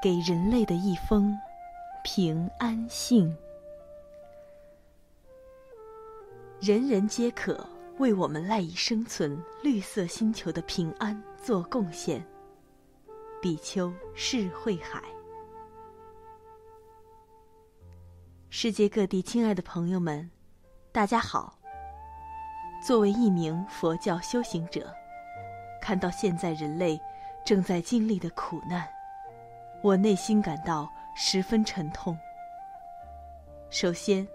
给人类的一封平安信。人人皆可为我们赖以生存绿色星球的平安做贡献。比丘释慧海，世界各地亲爱的朋友们，大家好。作为一名佛教修行者，看到现在人类正在经历的苦难，我内心感到十分沉痛。首先，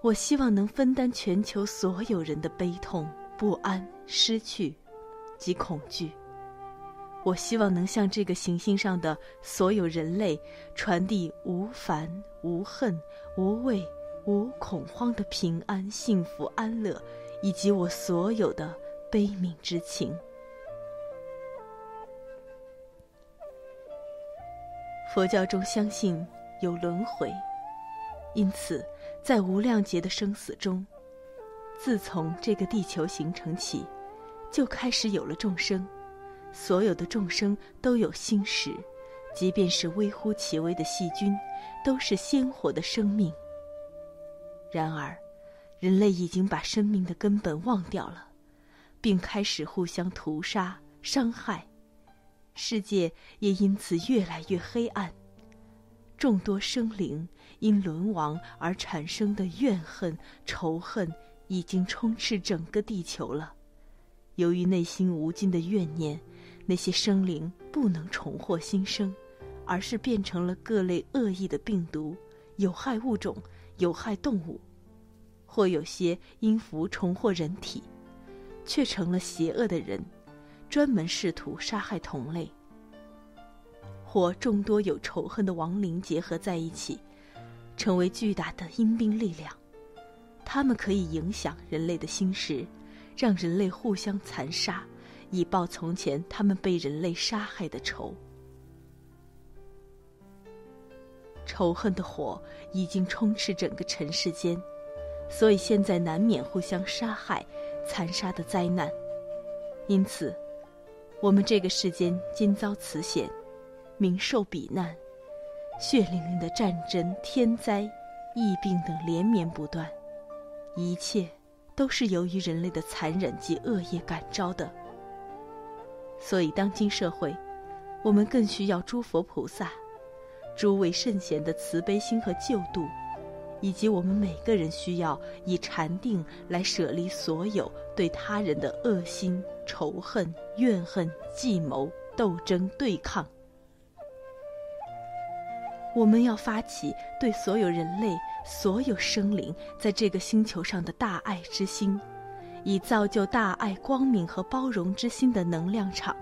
我希望能分担全球所有人的悲痛、不安、失去及恐惧。我希望能向这个行星上的所有人类传递无烦、无恨、无畏、无恐慌的平安、幸福、安乐。以及我所有的悲悯之情。佛教中相信有轮回，因此在无量劫的生死中，自从这个地球形成起，就开始有了众生。所有的众生都有心识，即便是微乎其微的细菌，都是鲜活的生命。然而。人类已经把生命的根本忘掉了，并开始互相屠杀、伤害，世界也因此越来越黑暗。众多生灵因沦亡而产生的怨恨、仇恨，已经充斥整个地球了。由于内心无尽的怨念，那些生灵不能重获新生，而是变成了各类恶意的病毒、有害物种、有害动物。或有些因福重获人体，却成了邪恶的人，专门试图杀害同类；或众多有仇恨的亡灵结合在一起，成为巨大的阴兵力量。他们可以影响人类的心识，让人类互相残杀，以报从前他们被人类杀害的仇。仇恨的火已经充斥整个尘世间。所以现在难免互相杀害、残杀的灾难，因此，我们这个世间今遭此险，民受彼难，血淋淋的战争、天灾、疫病等连绵不断，一切都是由于人类的残忍及恶业感召的。所以，当今社会，我们更需要诸佛菩萨、诸位圣贤的慈悲心和救度。以及我们每个人需要以禅定来舍离所有对他人的恶心、仇恨、怨恨、计谋、斗争、对抗。我们要发起对所有人类、所有生灵在这个星球上的大爱之心，以造就大爱、光明和包容之心的能量场。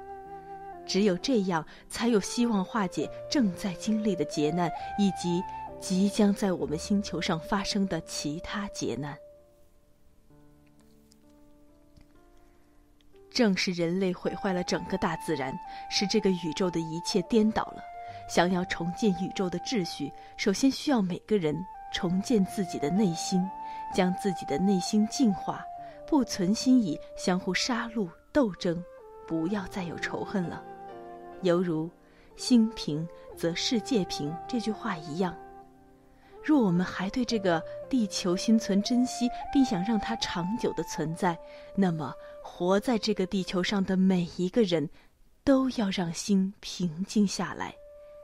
只有这样，才有希望化解正在经历的劫难，以及。即将在我们星球上发生的其他劫难，正是人类毁坏了整个大自然，使这个宇宙的一切颠倒了。想要重建宇宙的秩序，首先需要每个人重建自己的内心，将自己的内心净化，不存心以相互杀戮斗争，不要再有仇恨了。犹如“心平则世界平”这句话一样。若我们还对这个地球心存珍惜，并想让它长久的存在，那么活在这个地球上的每一个人，都要让心平静下来，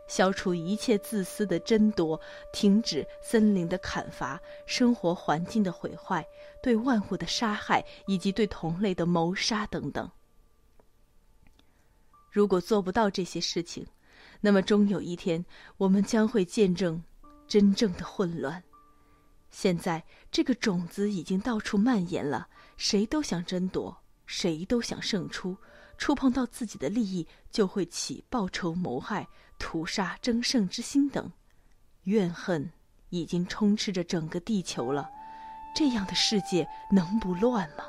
消除一切自私的争夺，停止森林的砍伐、生活环境的毁坏、对万物的杀害以及对同类的谋杀等等。如果做不到这些事情，那么终有一天，我们将会见证。真正的混乱，现在这个种子已经到处蔓延了。谁都想争夺，谁都想胜出，触碰到自己的利益，就会起报仇、谋害、屠杀、争胜之心等，怨恨已经充斥着整个地球了。这样的世界能不乱吗？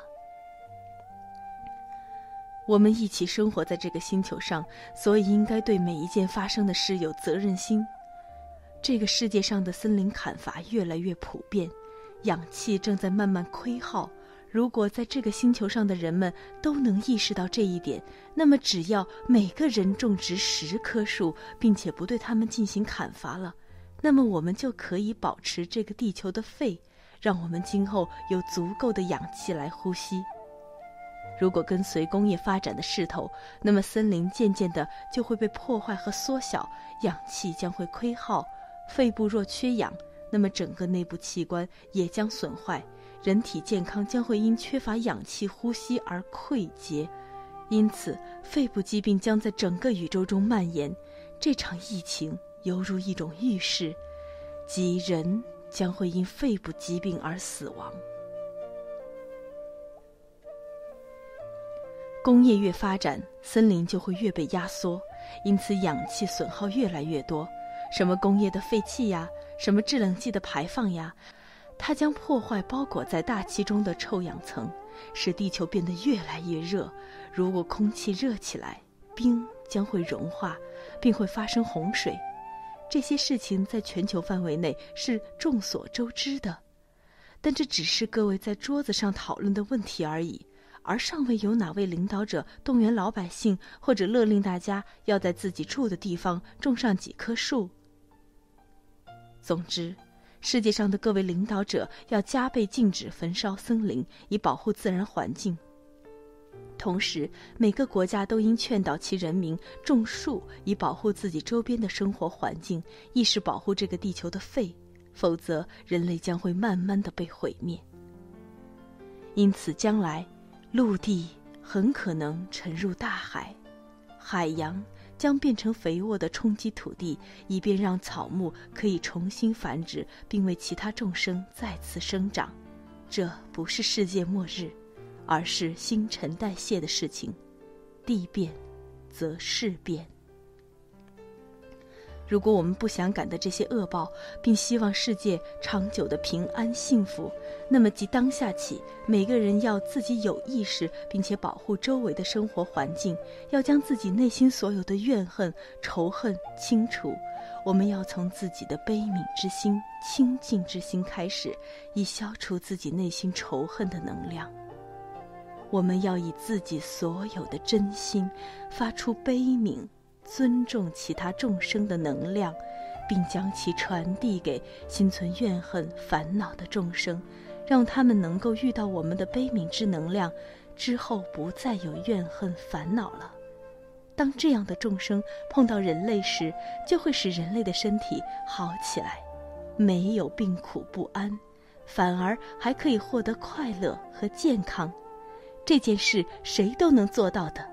我们一起生活在这个星球上，所以应该对每一件发生的事有责任心。这个世界上的森林砍伐越来越普遍，氧气正在慢慢亏耗，如果在这个星球上的人们都能意识到这一点，那么只要每个人种植十棵树，并且不对他们进行砍伐了，那么我们就可以保持这个地球的肺，让我们今后有足够的氧气来呼吸。如果跟随工业发展的势头，那么森林渐渐的就会被破坏和缩小，氧气将会亏耗，肺部若缺氧，那么整个内部器官也将损坏。人体健康将会因缺乏氧气呼吸而溃竭，因此肺部疾病将在整个宇宙中蔓延。这场疫情犹如一种预示，即人将会因肺部疾病而死亡。工业越发展，森林就会越被压缩，因此氧气损耗越来越多。什么工业的废气呀，什么制冷剂的排放呀。它将破坏包裹在大气中的臭氧层，使地球变得越来越热。如果空气热起来，冰将会融化，并会发生洪水。这些事情在全球范围内是众所周知的，但这只是各位在桌子上讨论的问题而已，而尚未有哪位领导者动员老百姓或者勒令大家要在自己住的地方种上几棵树。总之。世界上的各位领导者要加倍禁止焚烧森林，以保护自然环境。同时，每个国家都应劝导其人民种树，以保护自己周边的生活环境，亦是保护这个地球的肺。否则，人类将会慢慢的被毁灭。因此，将来，陆地很可能沉入大海，海洋。将变成肥沃的冲击土地，以便让草木可以重新繁殖，并为其他众生再次生长。这不是世界末日，而是新陈代谢的事情。地变，则事变。如果我们不想感到这些恶报，并希望世界长久的平安幸福，那么即当下起，每个人要自己有意识，并且保护周围的生活环境，要将自己内心所有的怨恨、仇恨清除。我们要从自己的悲悯之心、清净之心开始，以消除自己内心仇恨的能量。我们要以自己所有的真心，发出悲悯。尊重其他众生的能量，并将其传递给心存怨恨、烦恼的众生，让他们能够遇到我们的悲悯之能量，之后不再有怨恨、烦恼了。当这样的众生碰到人类时，就会使人类的身体好起来，没有病苦不安，反而还可以获得快乐和健康。这件事谁都能做到的。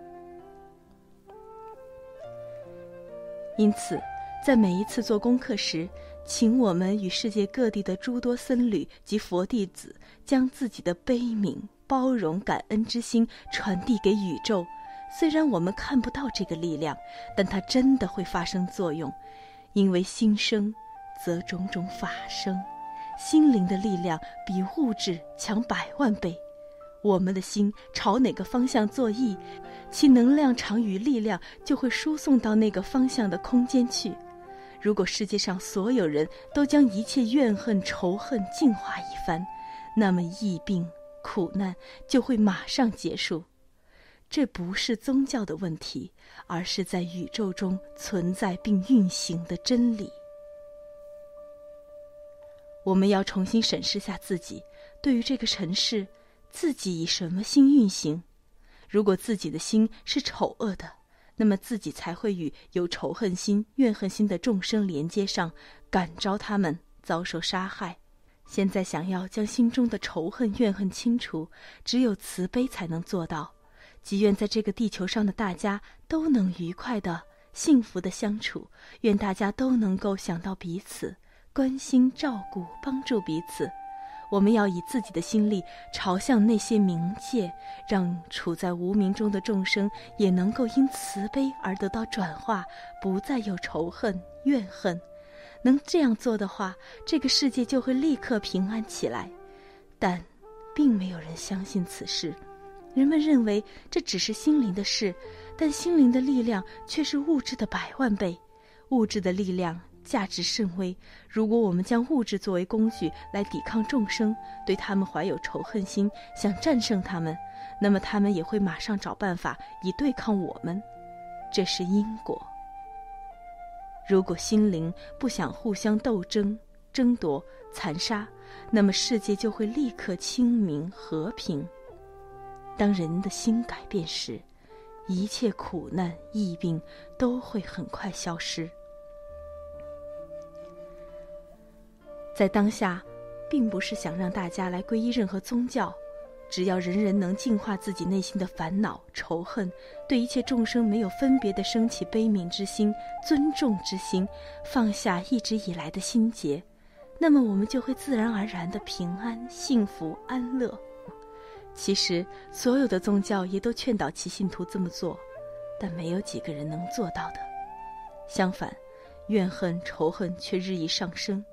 因此，在每一次做功课时，请我们与世界各地的诸多僧侣及佛弟子，将自己的悲悯、包容、感恩之心传递给宇宙。虽然我们看不到这个力量，但它真的会发生作用，因为心生，则种种法生。心灵的力量比物质强百万倍。我们的心朝哪个方向作意？其能量场与力量就会输送到那个方向的空间去。如果世界上所有人都将一切怨恨、仇恨净化一番，那么疫病、苦难就会马上结束。这不是宗教的问题，而是在宇宙中存在并运行的真理。我们要重新审视下自己，对于这个城市，自己以什么心运行？如果自己的心是丑恶的，那么自己才会与有仇恨心、怨恨心的众生连接上，感召他们遭受杀害。现在想要将心中的仇恨、怨恨清除，只有慈悲才能做到。祈愿在这个地球上的大家都能愉快的、幸福的相处，愿大家都能够想到彼此，关心、照顾、帮助彼此。我们要以自己的心力朝向那些冥界，让处在无名中的众生也能够因慈悲而得到转化，不再有仇恨怨恨。能这样做的话，这个世界就会立刻平安起来。但，并没有人相信此事。人们认为这只是心灵的事，但心灵的力量却是物质的百万倍。物质的力量。价值甚微。如果我们将物质作为工具来抵抗众生，对他们怀有仇恨心，想战胜他们，那么他们也会马上找办法以对抗我们。这是因果。如果心灵不想互相斗争、争夺、残杀，那么世界就会立刻清明和平。当人的心改变时，一切苦难、疫病都会很快消失。在当下，并不是想让大家来皈依任何宗教，只要人人能净化自己内心的烦恼、仇恨，对一切众生没有分别的升起悲悯之心、尊重之心，放下一直以来的心结，那么我们就会自然而然的平安、幸福、安乐。其实，所有的宗教也都劝导其信徒这么做，但没有几个人能做到的。相反，怨恨、仇恨却日益上升。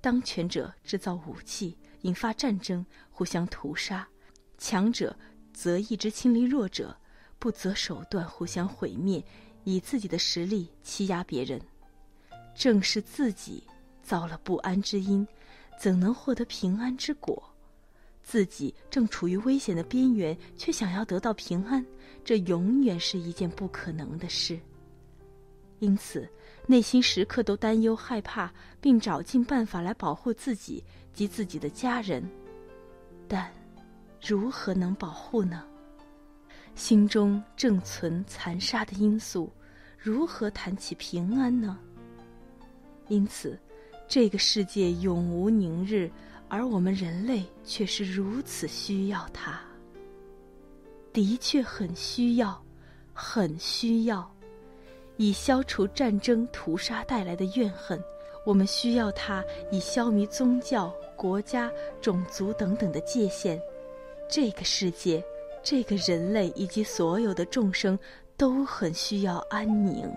当权者制造武器，引发战争，互相屠杀；强者则一直清理弱者，不择手段互相毁灭，以自己的实力欺压别人。正是自己造了不安之因，怎能获得平安之果？自己正处于危险的边缘，却想要得到平安，这永远是一件不可能的事。因此。内心时刻都担忧、害怕，并找尽办法来保护自己及自己的家人，但如何能保护呢？心中正存残杀的因素，如何谈起平安呢？因此，这个世界永无宁日，而我们人类却是如此需要它。的确很需要，很需要。以消除战争屠杀带来的怨恨，我们需要它以消弭宗教、国家、种族等等的界限。这个世界，这个人类以及所有的众生都很需要安宁。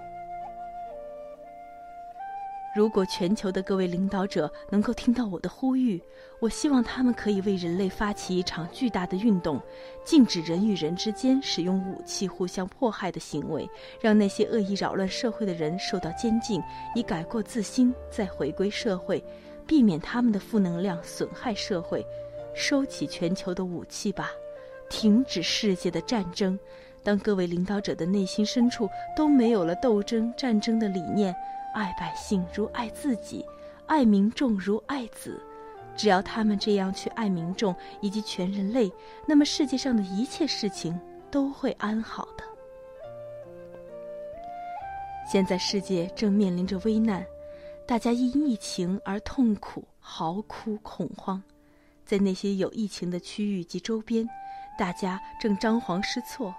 如果全球的各位领导者能够听到我的呼吁，我希望他们可以为人类发起一场巨大的运动，禁止人与人之间使用武器互相迫害的行为，让那些恶意扰乱社会的人受到监禁，以改过自新，再回归社会，避免他们的负能量损害社会。收起全球的武器吧，停止世界的战争。当各位领导者的内心深处都没有了斗争、战争的理念。爱百姓如爱自己，爱民众如爱子。只要他们这样去爱民众以及全人类，那么世界上的一切事情都会安好的。现在世界正面临着危难，大家因疫情而痛苦、嚎哭、恐慌。在那些有疫情的区域及周边，大家正张皇失措，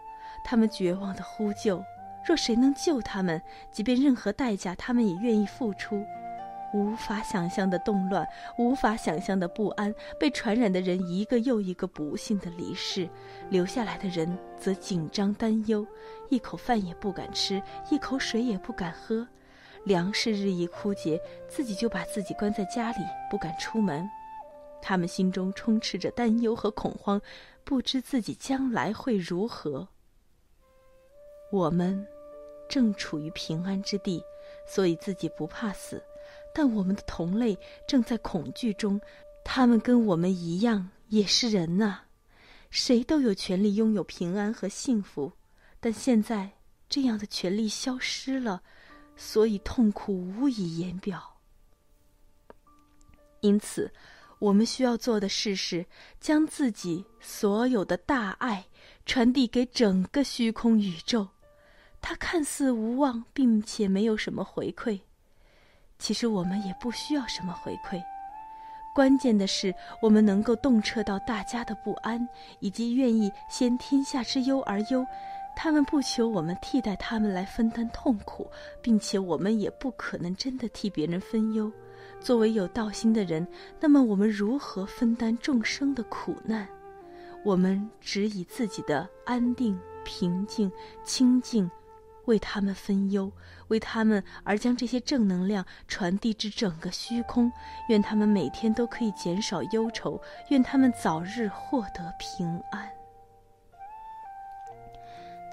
他们绝望的呼救。若谁能救他们，即便任何代价，他们也愿意付出。无法想象的动乱，无法想象的不安，被传染的人一个又一个不幸的离世，留下来的人则紧张担忧，一口饭也不敢吃，一口水也不敢喝，粮食日益枯竭，自己就把自己关在家里，不敢出门。他们心中充斥着担忧和恐慌，不知自己将来会如何。我们正处于平安之地，所以自己不怕死。但我们的同类正在恐惧中，他们跟我们一样也是人呐。谁都有权利拥有平安和幸福，但现在这样的权利消失了，所以痛苦无以言表。因此，我们需要做的事是将自己所有的大爱传递给整个虚空宇宙。他看似无望，并且没有什么回馈。其实我们也不需要什么回馈，关键的是我们能够洞彻到大家的不安，以及愿意先天下之忧而忧。他们不求我们替代他们来分担痛苦，并且我们也不可能真的替别人分忧。作为有道心的人，那么我们如何分担众生的苦难？我们只以自己的安定、平静、清净。为他们分忧，为他们而将这些正能量传递至整个虚空。愿他们每天都可以减少忧愁，愿他们早日获得平安。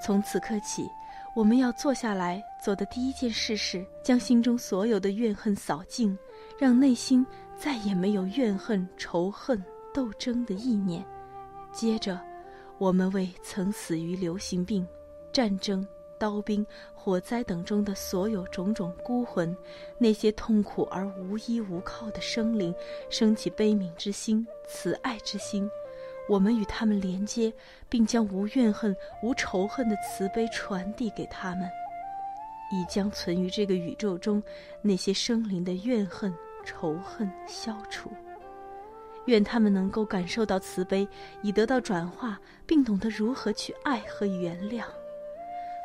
从此刻起，我们要坐下来做的第一件事是将心中所有的怨恨扫净，让内心再也没有怨恨、仇恨、斗争的意念。接着，我们为曾死于流行病、战争、刀兵、火灾等中的所有种种孤魂，那些痛苦而无依无靠的生灵，升起悲悯之心、慈爱之心。我们与他们连接，并将无怨恨、无仇恨的慈悲传递给他们，以将存于这个宇宙中那些生灵的怨恨、仇恨消除。愿他们能够感受到慈悲，以得到转化，并懂得如何去爱和原谅，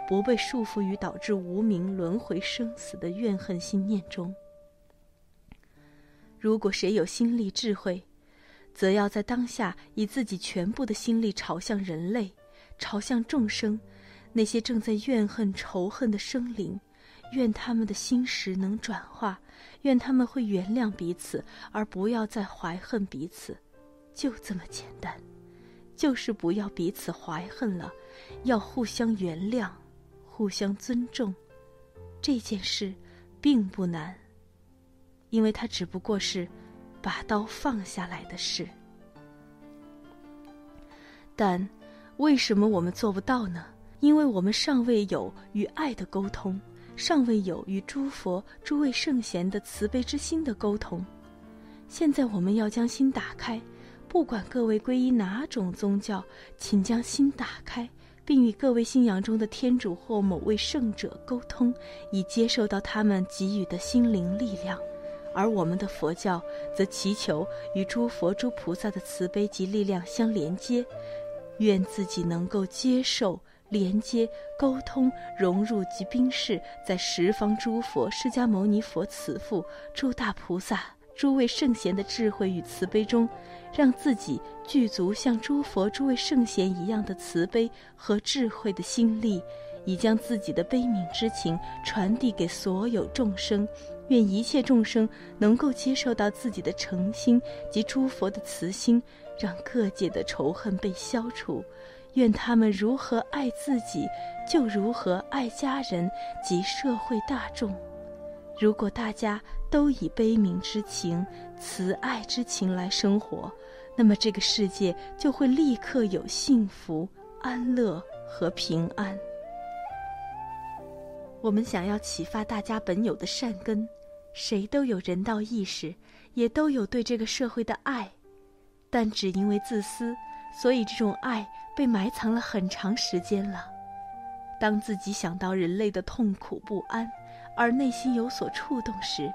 不被束缚于导致无名轮回生死的怨恨心念中。如果谁有心力、智慧，则要在当下以自己全部的心力朝向人类，朝向众生，那些正在怨恨、仇恨的生灵，愿他们的心识能转化，愿他们会原谅彼此，而不要再怀恨彼此，就这么简单，就是不要彼此怀恨了，要互相原谅，互相尊重。这件事并不难，因为它只不过是。把刀放下来的事，但为什么我们做不到呢？因为我们尚未有与爱的沟通，尚未有与诸佛、诸位圣贤的慈悲之心的沟通。现在我们要将心打开，不管各位皈依哪种宗教，请将心打开，并与各位信仰中的天主或某位圣者沟通，以接受到他们给予的心灵力量。而我们的佛教则祈求与诸佛诸菩萨的慈悲及力量相连接，愿自己能够接受、连接、沟通、融入及冰释在十方诸佛、释迦牟尼佛慈父、诸大菩萨、诸位圣贤的智慧与慈悲中，让自己具足像诸佛、诸位圣贤一样的慈悲和智慧的心力，以将自己的悲悯之情传递给所有众生。愿一切众生能够接受到自己的诚心及诸佛的慈心，让各界的仇恨被消除。愿他们如何爱自己，就如何爱家人及社会大众。如果大家都以悲悯之情、慈爱之情来生活，那么这个世界就会立刻有幸福、安乐和平安。我们想要启发大家本有的善根，谁都有人道意识，也都有对这个社会的爱，但只因为自私，所以这种爱被埋藏了很长时间了。当自己想到人类的痛苦不安，而内心有所触动时，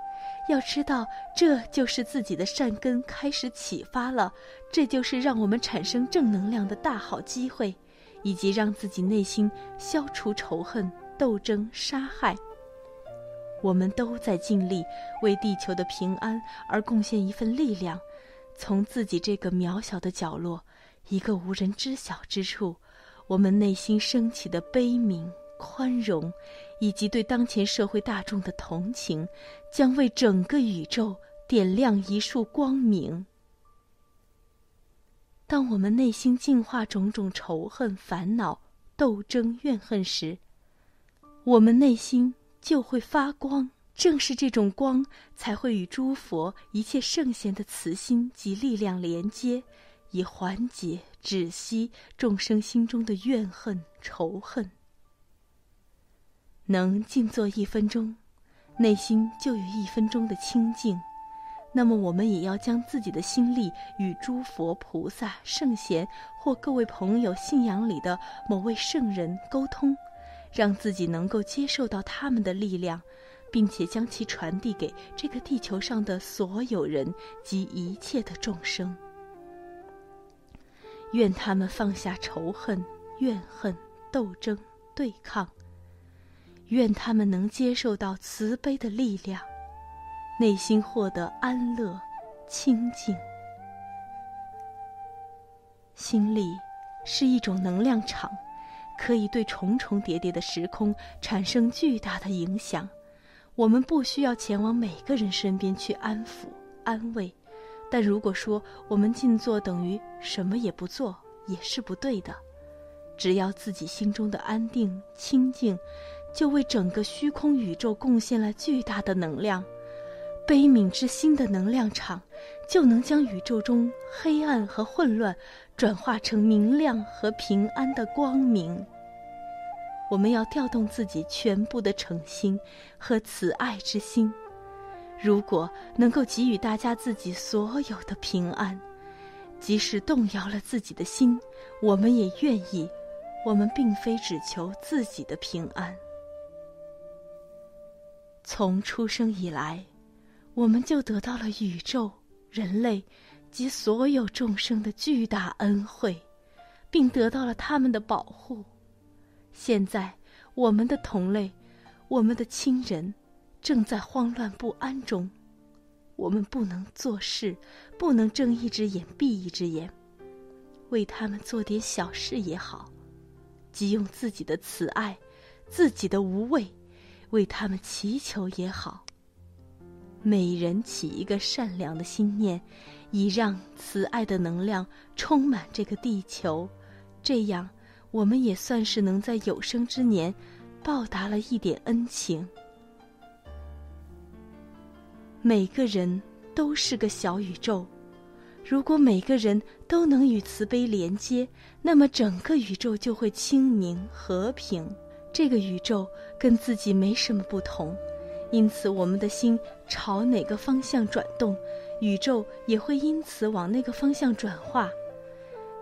要知道这就是自己的善根开始启发了，这就是让我们产生正能量的大好机会，以及让自己内心消除仇恨。斗争、杀害，我们都在尽力为地球的平安而贡献一份力量。从自己这个渺小的角落，一个无人知晓之处，我们内心升起的悲鸣、宽容，以及对当前社会大众的同情，将为整个宇宙点亮一束光明。当我们内心净化种种仇恨、烦恼、斗争、怨恨时，我们内心就会发光，正是这种光，才会与诸佛一切圣贤的慈心及力量连接，以缓解止息众生心中的怨恨仇恨。能静坐一分钟，内心就有一分钟的清净，那么我们也要将自己的心力与诸佛菩萨、圣贤或各位朋友信仰里的某位圣人沟通。让自己能够接受到他们的力量，并且将其传递给这个地球上的所有人及一切的众生。愿他们放下仇恨、怨恨、斗争、对抗。愿他们能接受到慈悲的力量，内心获得安乐、清净。心力是一种能量场。可以对重重叠叠的时空产生巨大的影响。我们不需要前往每个人身边去安抚、安慰，但如果说我们静坐等于什么也不做，也是不对的。只要自己心中的安定清净，就为整个虚空宇宙贡献了巨大的能量。悲悯之心的能量场，就能将宇宙中黑暗和混乱，转化成明亮和平安的光明。我们要调动自己全部的诚心和慈爱之心。如果能够给予大家自己所有的平安，即使动摇了自己的心，我们也愿意。我们并非只求自己的平安。从出生以来，我们就得到了宇宙、人类及所有众生的巨大恩惠，并得到了他们的保护。现在，我们的同类，我们的亲人，正在慌乱不安中。我们不能做事，不能睁一只眼闭一只眼，为他们做点小事也好，即用自己的慈爱、自己的无畏，为他们祈求也好。每人起一个善良的心念，以让慈爱的能量充满这个地球，这样。我们也算是能在有生之年，报答了一点恩情。每个人都是个小宇宙，如果每个人都能与慈悲连接，那么整个宇宙就会清明和平。这个宇宙跟自己没什么不同，因此我们的心朝哪个方向转动，宇宙也会因此往那个方向转化。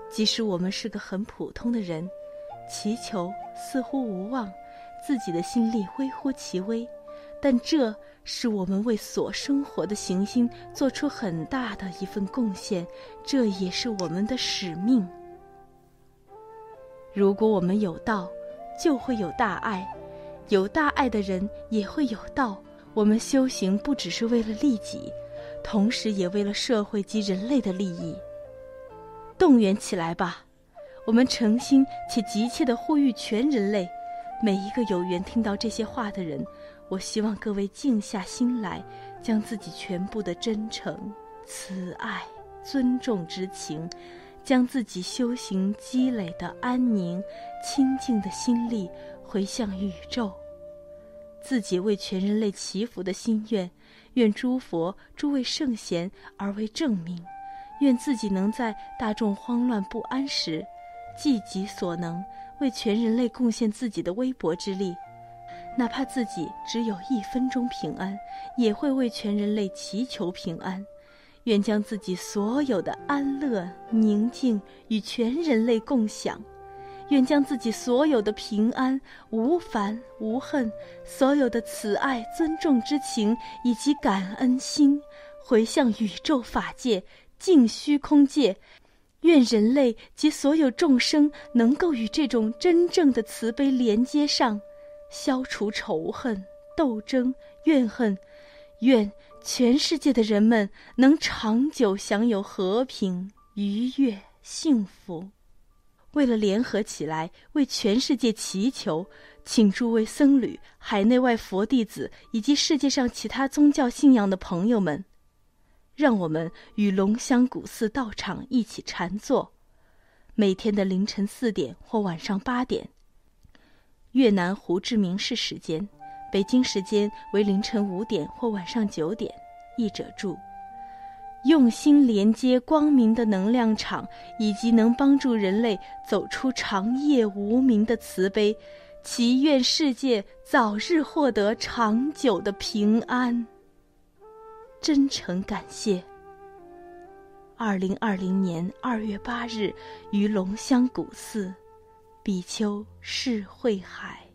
即使我们是个很普通的人，祈求似乎无望，自己的心力微乎其微，但这是我们为所生活的行星做出很大的一份贡献，这也是我们的使命。如果我们有道，就会有大爱，有大爱的人也会有道。我们修行不只是为了利己，同时也为了社会及人类的利益。动员起来吧！我们诚心且急切地呼吁全人类，每一个有缘听到这些话的人，我希望各位静下心来，将自己全部的真诚、慈爱、尊重之情，将自己修行积累的安宁、清净的心力回向宇宙，自己为全人类祈福的心愿，愿诸佛、诸位圣贤而为证明。愿自己能在大众慌乱不安时，尽己所能，为全人类贡献自己的微薄之力，哪怕自己只有一分钟平安，也会为全人类祈求平安。愿将自己所有的安乐、宁静与全人类共享，愿将自己所有的平安、无烦无恨、所有的慈爱、尊重之情以及感恩心，回向宇宙法界。净虚空界，愿人类及所有众生能够与这种真正的慈悲连接上，消除仇恨、斗争、怨恨。愿全世界的人们能长久享有和平、愉悦、幸福。为了联合起来为全世界祈求，请诸位僧侣、海内外佛弟子以及世界上其他宗教信仰的朋友们。让我们与龙香古寺道场一起禅坐，每天的凌晨四点或晚上八点。越南胡志明市时间，北京时间为凌晨五点或晚上九点。译者注：用心连接光明的能量场，以及能帮助人类走出长夜无明的慈悲，祈愿世界早日获得长久的平安。真诚感谢。二零二零年二月八日，于龙香古寺，比丘释慧海。